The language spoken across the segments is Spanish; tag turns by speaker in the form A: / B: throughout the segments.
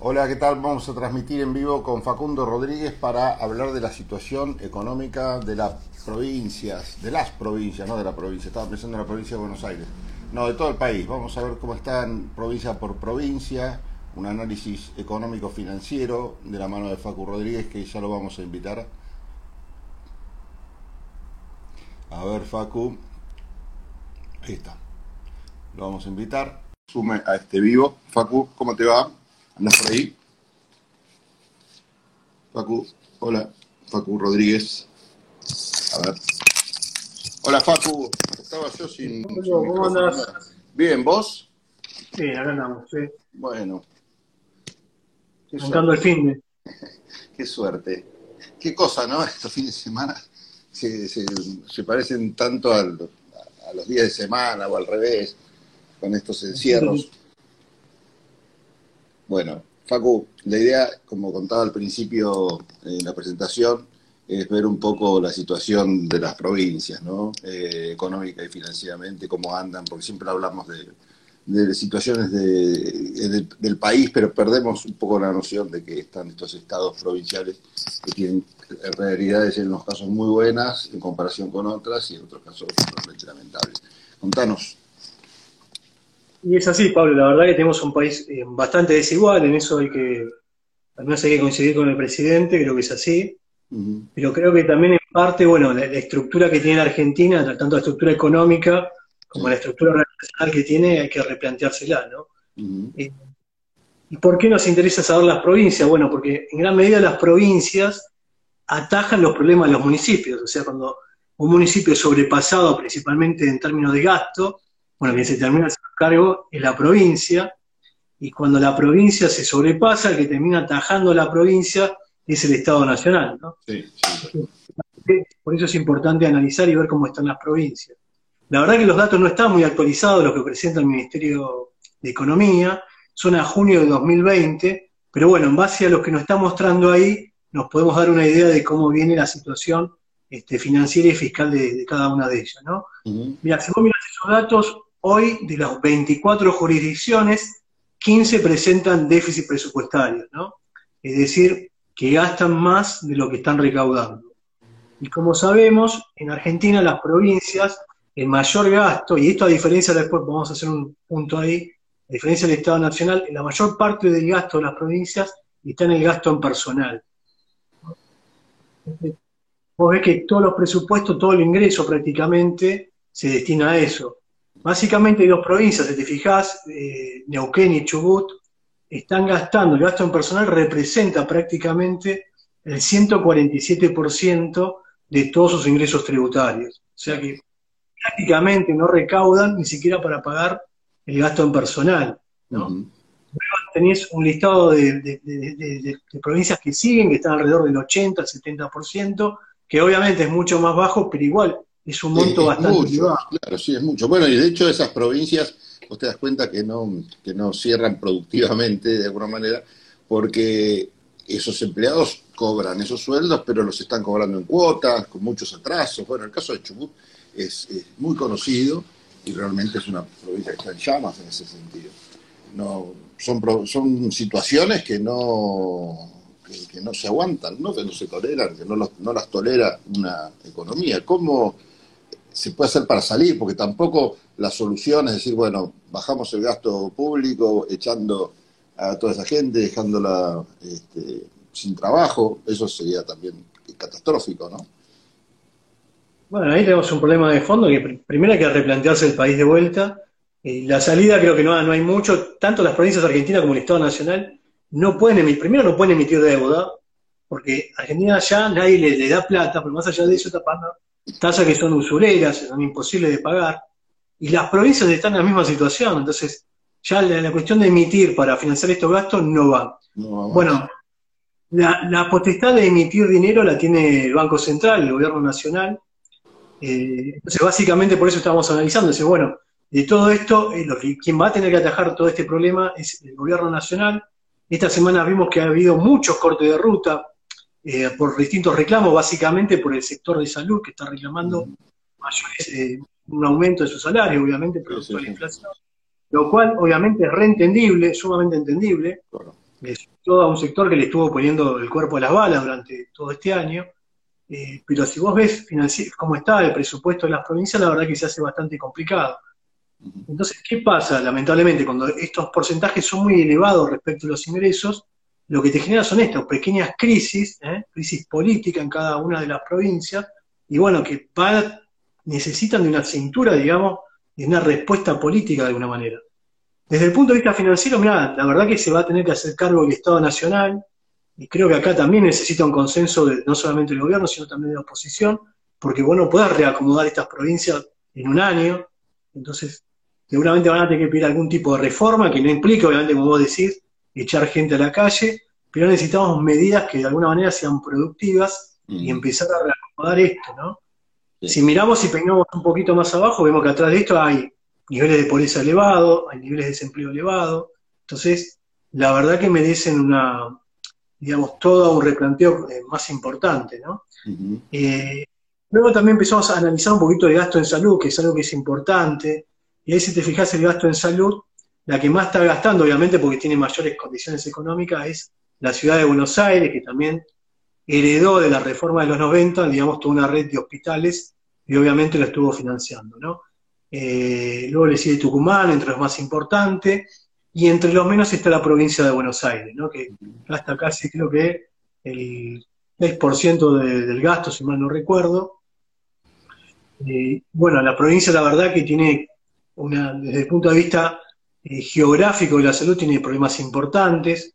A: Hola, ¿qué tal? Vamos a transmitir en vivo con Facundo Rodríguez para hablar de la situación económica de las provincias, de las provincias, no de la provincia, estaba pensando en la provincia de Buenos Aires, no, de todo el país. Vamos a ver cómo están provincia por provincia, un análisis económico financiero de la mano de Facu Rodríguez que ya lo vamos a invitar. A ver, Facu. Ahí está. Lo vamos a invitar. Sume a este vivo. Facu, ¿cómo te va? ¿Andas por ahí? Facu, hola. Facu Rodríguez. A ver. Hola, Facu. Estaba yo sin.
B: ¿Cómo, andas?
A: Bien, ¿vos?
B: Sí, acá andamos, sí.
A: Bueno.
B: Arrancando el fin de.
A: Qué suerte. Qué cosa, ¿no? Estos fines de semana se, se, se parecen tanto al, a los días de semana o al revés, con estos encierros. Bueno, Facu, la idea, como contaba al principio en la presentación, es ver un poco la situación de las provincias, ¿no? Eh, económica y financieramente, cómo andan, porque siempre hablamos de, de situaciones de, de, del país, pero perdemos un poco la noción de que están estos estados provinciales que tienen realidades en unos casos muy buenas en comparación con otras y en otros casos realmente lamentables. Contanos.
B: Y es así, Pablo, la verdad que tenemos un país eh, bastante desigual, en eso hay que, al menos hay que coincidir con el presidente, creo que es así, uh -huh. pero creo que también en parte, bueno, la, la, estructura que tiene la Argentina, tanto la estructura económica como la estructura organizacional que tiene, hay que replanteársela, ¿no? Uh -huh. eh, ¿Y por qué nos interesa saber las provincias? Bueno, porque en gran medida las provincias atajan los problemas de los municipios, o sea, cuando un municipio es sobrepasado principalmente en términos de gasto, bueno, quien se termina cargo es la provincia, y cuando la provincia se sobrepasa, el que termina atajando la provincia es el Estado Nacional. ¿no? Sí, sí. Por eso es importante analizar y ver cómo están las provincias. La verdad que los datos no están muy actualizados, los que presenta el Ministerio de Economía, son a junio de 2020, pero bueno, en base a lo que nos está mostrando ahí, nos podemos dar una idea de cómo viene la situación este, financiera y fiscal de, de, cada una de ellas. ¿no? Uh -huh. Mira, si vos miras esos datos, hoy de las 24 jurisdicciones, 15 presentan déficit presupuestario, ¿no? Es decir, que gastan más de lo que están recaudando. Y como sabemos, en Argentina las provincias, el mayor gasto, y esto a diferencia después, vamos a hacer un punto ahí, a diferencia del Estado Nacional, la mayor parte del gasto de las provincias está en el gasto en personal. Vos ves que todos los presupuestos, todo el ingreso prácticamente se destina a eso. Básicamente hay dos provincias, si te fijás, eh, Neuquén y Chubut, están gastando, el gasto en personal representa prácticamente el 147% de todos sus ingresos tributarios. O sea que prácticamente no recaudan ni siquiera para pagar el gasto en personal. ¿no? Uh -huh. Tenés un listado de, de, de, de, provincias que siguen, que están alrededor del 80, 70%, que obviamente es mucho más bajo, pero igual es un monto
A: es,
B: bastante
A: mucho. Claro, sí, es mucho. Bueno, y de hecho esas provincias, vos te das cuenta que no, que no cierran productivamente de alguna manera, porque esos empleados cobran esos sueldos, pero los están cobrando en cuotas, con muchos atrasos. Bueno, el caso de Chubut es, es muy conocido y realmente es una provincia que está en llamas en ese sentido. No, son, son situaciones que no, que, que, no se aguantan, ¿no? que no se toleran, que no, los, no las tolera una economía. ¿Cómo se puede hacer para salir? Porque tampoco la solución es decir, bueno, bajamos el gasto público echando a toda esa gente, dejándola este, sin trabajo, eso sería también catastrófico, ¿no?
B: Bueno, ahí tenemos un problema de fondo que primero hay que replantearse el país de vuelta. Eh, la salida creo que no, no hay mucho, tanto las provincias argentinas como el Estado Nacional no pueden emitir, primero no pueden emitir deuda, porque Argentina ya nadie le, le da plata, pero más allá de eso está pagando tasas que son usureras, son imposibles de pagar, y las provincias están en la misma situación, entonces ya la, la cuestión de emitir para financiar estos gastos no va. No, bueno, la, la, potestad de emitir dinero la tiene el Banco Central, el Gobierno Nacional, eh, entonces básicamente por eso estamos analizando, dice, bueno, de todo esto, eh, lo que, quien va a tener que atajar todo este problema es el Gobierno Nacional, esta semana vimos que ha habido muchos cortes de ruta eh, por distintos reclamos, básicamente por el sector de salud que está reclamando mayores, eh, un aumento de su salario, obviamente, producto sí, sí, de la inflación, lo cual obviamente es reentendible, sumamente entendible. Claro. todo un sector que le estuvo poniendo el cuerpo a las balas durante todo este año. Eh, pero si vos ves cómo está el presupuesto de las provincias, la verdad que se hace bastante complicado. Entonces, ¿qué pasa? Lamentablemente, cuando estos porcentajes son muy elevados respecto a los ingresos, lo que te genera son estas pequeñas crisis, ¿eh? crisis política en cada una de las provincias, y bueno, que necesitan de una cintura, digamos, de una respuesta política de alguna manera. Desde el punto de vista financiero, mira, la verdad que se va a tener que hacer cargo el Estado Nacional, y creo que acá también necesita un consenso de, no solamente del gobierno, sino también de la oposición, porque vos no reacomodar estas provincias en un año, entonces seguramente van a tener que pedir algún tipo de reforma que no implique, obviamente, como vos decís, echar gente a la calle, pero necesitamos medidas que de alguna manera sean productivas y empezar a reacomodar esto, ¿no? Si miramos y peinamos un poquito más abajo, vemos que atrás de esto hay niveles de pobreza elevados, hay niveles de desempleo elevado. Entonces, la verdad que merecen una, digamos, todo un replanteo eh, más importante, ¿no? Eh, luego también empezamos a analizar un poquito el gasto en salud, que es algo que es importante. Y ahí si te fijas el gasto en salud, la que más está gastando, obviamente, porque tiene mayores condiciones económicas, es la ciudad de Buenos Aires, que también heredó de la reforma de los 90, digamos, toda una red de hospitales y obviamente lo estuvo financiando, ¿no? Eh, luego le sigue Tucumán, entre los más importantes, y entre los menos está la provincia de Buenos Aires, ¿no? que gasta casi, creo que, el 6% del gasto, si mal no recuerdo. Eh, bueno, la provincia, la verdad, que tiene, una, desde el punto de vista eh, geográfico de la salud, tiene problemas importantes.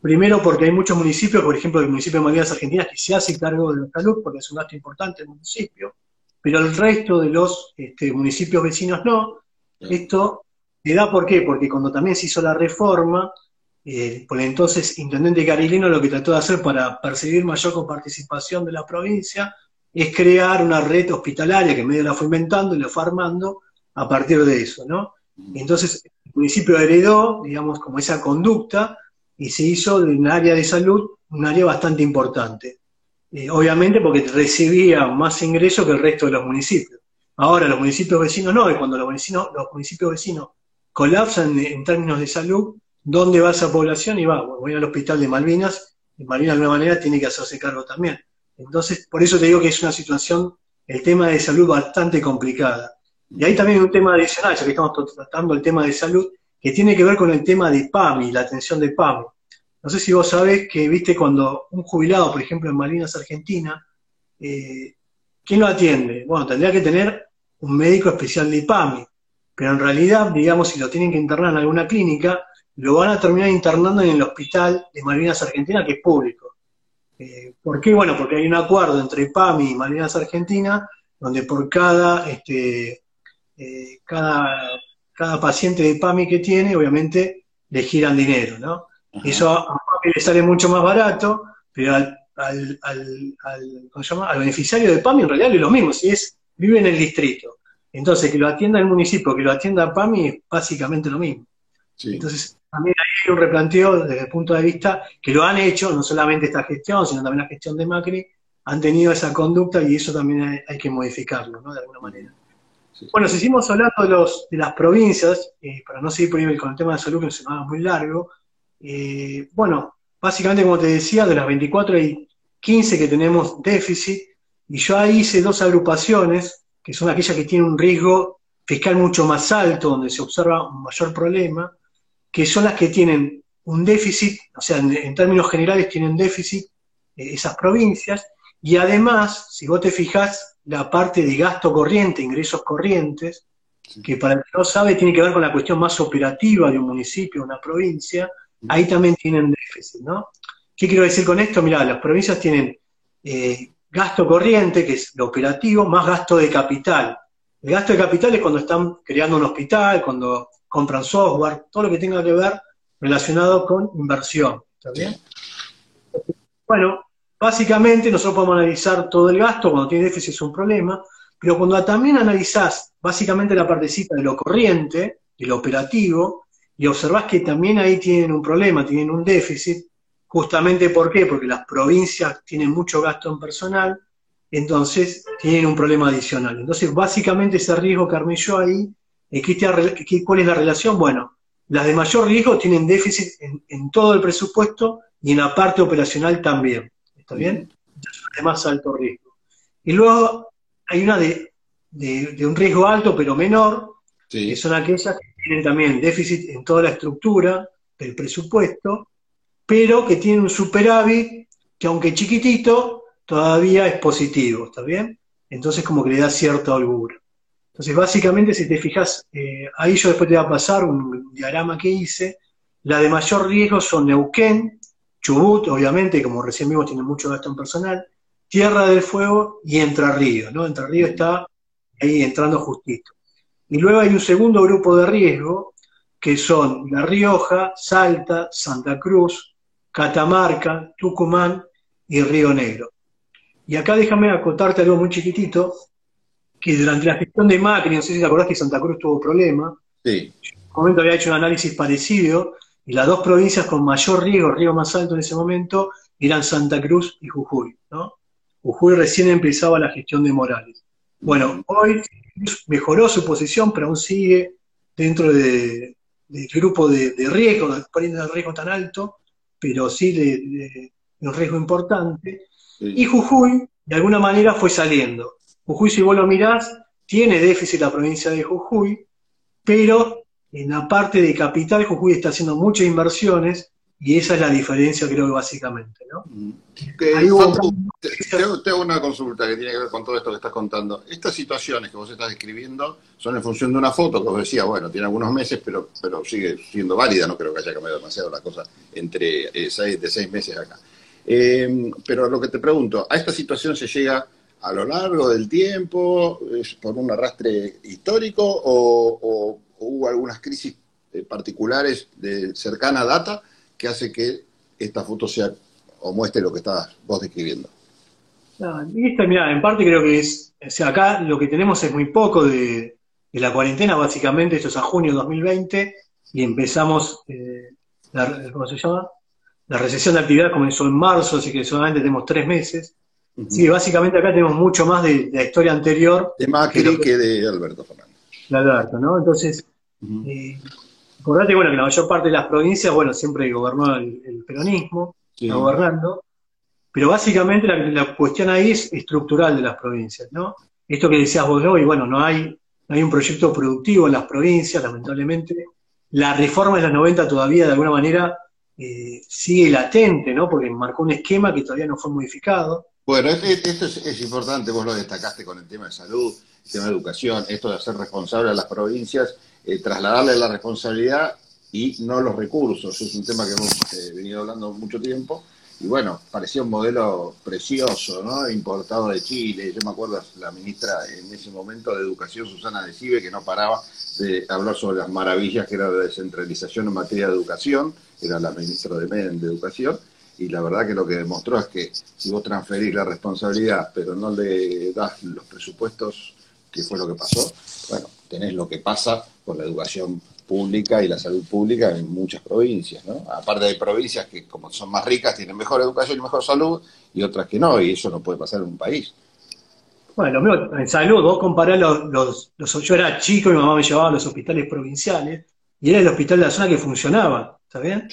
B: Primero porque hay muchos municipios, por ejemplo el municipio de Malvinas Argentinas, que se hace cargo de la salud porque es un gasto importante el municipio, pero el resto de los este, municipios vecinos no. Esto se da por qué, porque cuando también se hizo la reforma, eh, por entonces intendente Carilino lo que trató de hacer para percibir mayor coparticipación de la provincia es crear una red hospitalaria que medio la fue inventando y la fue armando a partir de eso, ¿no? Entonces el municipio heredó, digamos, como esa conducta y se hizo de un área de salud un área bastante importante. Eh, obviamente porque recibía más ingresos que el resto de los municipios. Ahora los municipios vecinos no, y cuando los, los municipios vecinos colapsan en, términos de salud, ¿dónde va esa población? Y va, voy al hospital de Malvinas, y Malvinas de alguna manera tiene que hacerse cargo también. Entonces, por eso te digo que es una situación, el tema de salud bastante complicada. Y hay también un tema adicional, ya que estamos tratando el tema de salud, que tiene que ver con el tema de PAMI, la atención de PAMI. No sé si vos sabés que, viste, cuando un jubilado, por ejemplo, en Malvinas, Argentina, eh, ¿quién lo atiende? Bueno, tendría que tener un médico especial de PAMI, pero en realidad, digamos, si lo tienen que internar en alguna clínica, lo van a terminar internando en el hospital de Malvinas Argentina, que es público. Eh, ¿Por qué? Bueno, porque hay un acuerdo entre PAMI y Malvinas Argentina, donde por cada, este, eh, cada cada paciente de PAMI que tiene, obviamente, le giran dinero, ¿no? Eso a PAMI le sale mucho más barato, pero al, al, al, ¿cómo se llama? al beneficiario de PAMI en realidad es lo mismo, si es, vive en el distrito. Entonces, que lo atienda el municipio, que lo atienda PAMI, es básicamente lo mismo. Entonces, también hay un replanteo desde el punto de vista que lo han hecho, no solamente esta gestión, sino también la gestión de Macri, han tenido esa conducta y eso también hay, hay que modificarlo, ¿no? De alguna manera. Bueno, seguimos hablando de, los, de las provincias, eh, para no seguir por con el tema de salud, que se nos va muy largo. Eh, bueno, básicamente, como te decía, de las 24 hay 15 que tenemos déficit, y yo ahí hice dos agrupaciones, que son aquellas que tienen un riesgo fiscal mucho más alto, donde se observa un mayor problema, que son las que tienen un déficit, o sea, en, términos generales tienen déficit eh, esas provincias, y además, si vos te fijás, la parte de gasto corriente, ingresos corrientes, que para el que no sabe tiene que ver con la cuestión más operativa de un municipio, una provincia, ahí también tienen déficit, ¿no? ¿Qué quiero decir con esto? Mirá, las provincias tienen eh, gasto corriente, que es lo operativo, más gasto de capital. El gasto de capital es cuando están creando un hospital, cuando compran software, todo lo que tenga que ver relacionado con inversión. ¿Está bien? Bueno, Básicamente, nosotros podemos analizar todo el gasto, cuando tiene déficit es un problema, pero cuando también analizás básicamente la partecita de lo corriente, de lo operativo, y observás que también ahí tienen un problema, tienen un déficit, justamente ¿por qué? Porque las provincias tienen mucho gasto en personal, entonces tienen un problema adicional. Entonces, básicamente ese riesgo que armé yo ahí, ¿cuál es la relación? Bueno, las de mayor riesgo tienen déficit en, todo el presupuesto y en la parte operacional también. ¿Está bien? de más alto riesgo. Y luego hay una de, un riesgo alto pero menor, que son aquellas que tienen también déficit en toda la estructura del presupuesto, pero que tienen un superávit que aunque chiquitito, todavía es positivo, ¿está bien? Entonces como que le da cierto holgura. Entonces básicamente si te fijas, eh, ahí yo después te voy a pasar un diagrama que hice, la de mayor riesgo son Neuquén, Chubut, obviamente, como recién vimos, tiene mucho gasto en personal, Tierra del Fuego y Entre Ríos, ¿no? Entre Ríos está ahí entrando justito. Y luego hay un segundo grupo de riesgo, que son La Rioja, Salta, Santa Cruz, Catamarca, Tucumán y Río Negro. Y acá déjame acotarte algo muy chiquitito, que durante la gestión de Macri, no sé si te acordás que Santa Cruz tuvo problemas, sí. en un momento había hecho un análisis parecido, y las dos provincias con mayor riesgo, río más alto en ese momento, eran Santa Cruz y Jujuy, ¿no? Jujuy recién empezaba la gestión de Morales. Bueno, hoy mejoró su posición, pero aún sigue dentro del grupo de, riesgo, no poniendo el riesgo tan alto, pero sí de, un riesgo importante. Y Jujuy, de alguna manera, fue saliendo. Jujuy, si vos lo mirás, tiene déficit la provincia de Jujuy, pero en la parte de capital Jujuy está haciendo muchas inversiones y esa es la diferencia, creo que básicamente, ¿no?
A: Tengo, una consulta que tiene que ver con todo esto que estás contando. Estas situaciones que vos estás describiendo son en función de una foto que vos decías, bueno, tiene algunos meses, pero, pero sigue siendo válida, no creo que haya cambiado demasiado la cosa entre eh, seis, de seis meses acá. Eh, pero lo que te pregunto, ¿a esta situación se llega a lo largo del tiempo, es por un arrastre histórico o, hubo algunas crisis eh, particulares de cercana data? que hace que esta foto sea o muestre lo que estás vos describiendo.
B: No, mira, en parte creo que es, o sea, acá lo que tenemos es muy poco de, la cuarentena, básicamente, esto es a junio de 2020, y empezamos, eh, la, ¿cómo se llama? La recesión de actividad comenzó en marzo, así que solamente tenemos tres meses. Sí, básicamente acá tenemos mucho más de, la historia anterior.
A: De Macri que, de Alberto Fernández.
B: De Alberto, ¿no? Entonces, Acordate, bueno, que la mayor parte de las provincias, bueno, siempre gobernó el, peronismo, gobernando, pero básicamente la, cuestión ahí es estructural de las provincias, ¿no? Esto que decías vos hoy, bueno, no hay, no hay un proyecto productivo en las provincias, lamentablemente. La reforma de las 90 todavía, de alguna manera, eh, sigue latente, ¿no? Porque marcó un esquema que todavía no fue modificado.
A: Bueno, esto es, es, importante, vos lo destacaste con el tema de salud, el tema de educación, esto de hacer responsable a las provincias eh, trasladarle la responsabilidad y no los recursos. Es un tema que hemos eh, venido hablando mucho tiempo. Y bueno, parecía un modelo precioso, ¿no? Importado de Chile. Yo me acuerdo la ministra en ese momento de Educación, Susana Decibe, que no paraba de hablar sobre las maravillas que era la descentralización en materia de educación. Era la ministra de, de Educación. Y la verdad que lo que demostró es que si vos transferís la responsabilidad, pero no le das los presupuestos, que fue lo que pasó, bueno, tenés lo que pasa con la educación pública y la salud pública en muchas provincias, ¿no? Aparte de provincias que como son más ricas tienen mejor educación y mejor salud y otras que no, y eso no puede pasar en un país.
B: Bueno, en salud, vos comparás los, los, Yo era chico, mi mamá me llevaba a los hospitales provinciales y era el hospital de la zona que funcionaba, ¿está bien?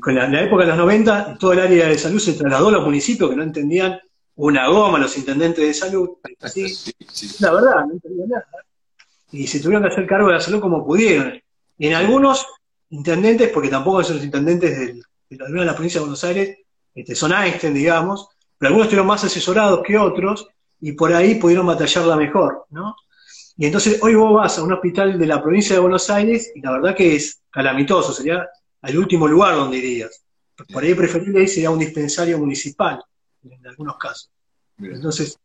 B: Con la, en la época de los 90, todo el área de salud se trasladó a los municipios que no entendían una goma los intendentes de salud. La verdad, no entendían nada y se tuvieron que hacer cargo de la salud como pudieron. Y en algunos intendentes, porque tampoco son los intendentes de, de la provincia de Buenos Aires, este, son Einstein, digamos, pero algunos estuvieron más asesorados que otros y por ahí pudieron batallarla mejor, ¿no? Y entonces hoy vos vas a un hospital de la provincia de Buenos Aires y la verdad que es calamitoso, sería el último lugar donde irías. Por ahí preferible sería un dispensario municipal, en algunos casos. Entonces,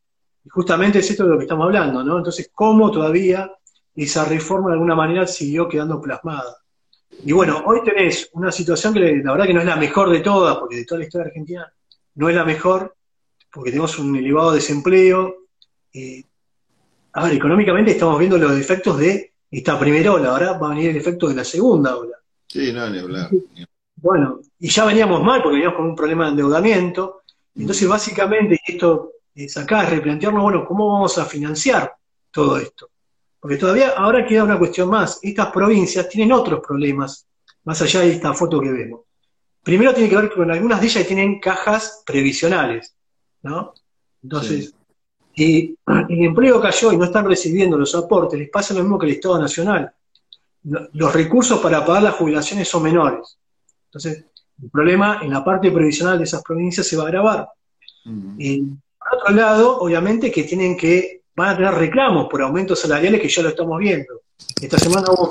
B: justamente es esto de lo que estamos hablando, ¿no? Entonces, ¿cómo todavía esa reforma de alguna manera siguió quedando plasmada. Y bueno, hoy tenés una situación que la verdad que no es la mejor de todas, porque de toda la historia argentina no es la mejor, porque tenemos un elevado desempleo. Eh, a ver, económicamente estamos viendo los efectos de esta primera ola, ahora va a venir el efecto de la segunda ola.
A: Sí, no, ni hablar.
B: Bueno, y ya veníamos mal porque veníamos con un problema de endeudamiento. Entonces, básicamente, esto es acá es replantearnos, bueno, ¿cómo vamos a financiar todo esto? Porque todavía ahora queda una cuestión más. Estas provincias tienen otros problemas, más allá de esta foto que vemos. Primero tiene que ver con algunas de ellas que tienen cajas previsionales, ¿no? Entonces, si el empleo cayó y no están recibiendo los aportes, les pasa lo mismo que el Estado Nacional. Los recursos para pagar las jubilaciones son menores. Entonces, el problema en la parte previsional de esas provincias se va a agravar. Y por otro lado, obviamente que tienen que, van a tener reclamos por aumentos salariales que ya lo estamos viendo. Esta semana hubo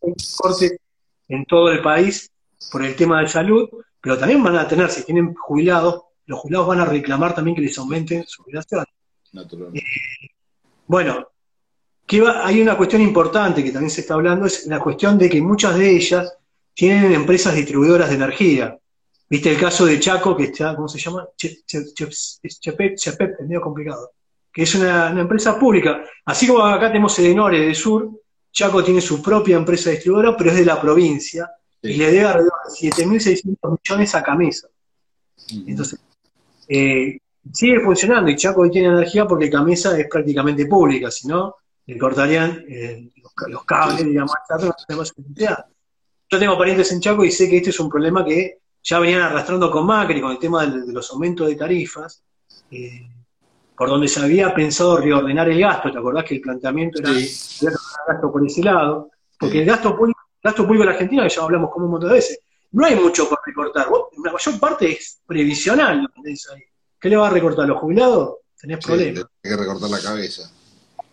B: un corte en todo el país por el tema de salud, pero también van a tener, si tienen jubilados, los jubilados van a reclamar también que les aumenten su jubilación. Eh, bueno, hay una cuestión importante que también se está hablando, es la cuestión de que muchas de ellas tienen empresas distribuidoras de energía. Viste el caso de Chaco, que está, ¿cómo se llama? Chepep, es medio complicado. Que es una, empresa pública. Así como acá tenemos Edenore de Sur, Chaco tiene su propia empresa distribuidora, pero es de la provincia, y le debe alrededor de 7.600 millones a Camesa. Entonces, eh, sigue funcionando y Chaco hoy tiene energía porque Camesa es prácticamente pública, si no, le cortarían eh, los, cables, digamos, Yo tengo parientes en Chaco y sé que este es un problema que ya venían arrastrando con Macri, con el tema de, los aumentos de tarifas, eh, por donde se había pensado reordenar el gasto, ¿te acordás que el planteamiento era sí. gasto por ese lado? Porque el gasto público, gasto público en la Argentina, que ya hablamos como un montón de veces, no hay mucho por recortar, la mayor parte es previsional lo que tenés ahí. ¿Qué le va a recortar a los jubilados? Tenés problemas.
A: Hay que recortar la cabeza.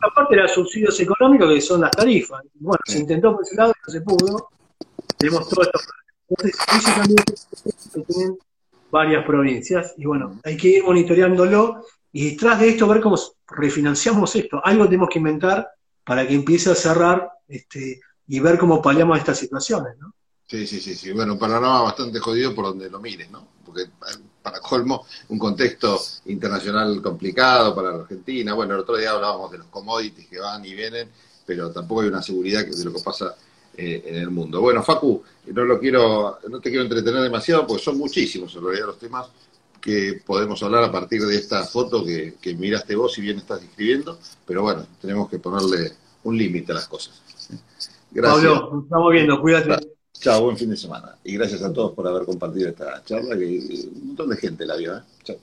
B: Aparte de los subsidios económicos, que son las tarifas. Bueno, se intentó por ese lado y no se pudo. Tenemos todo esto. Entonces, eso también que tienen varias provincias. Y bueno, hay que ir monitoreándolo y detrás de esto ver cómo refinanciamos esto. Algo tenemos que inventar para que empiece a cerrar este, y ver cómo paliamos estas situaciones, ¿no?
A: Sí, sí, sí, sí. Bueno, un panorama bastante jodido por donde lo mires, ¿no? Porque eh, para colmo, un contexto internacional complicado para la Argentina. Bueno, el otro día hablábamos de los commodities que van y vienen, pero tampoco hay una seguridad de lo que pasa eh, en el mundo. Bueno, Facu, no lo quiero, no te quiero entretener demasiado porque son muchísimos en realidad los temas que podemos hablar a partir de esta foto que, que miraste vos y bien estás describiendo, pero bueno, tenemos que ponerle un límite a las cosas.
B: Gracias. Pablo, nos estamos viendo, cuídate.
A: Chao, buen fin de semana. Y gracias a todos por haber compartido esta charla, que un montón de gente la vio. ¿eh? Chao.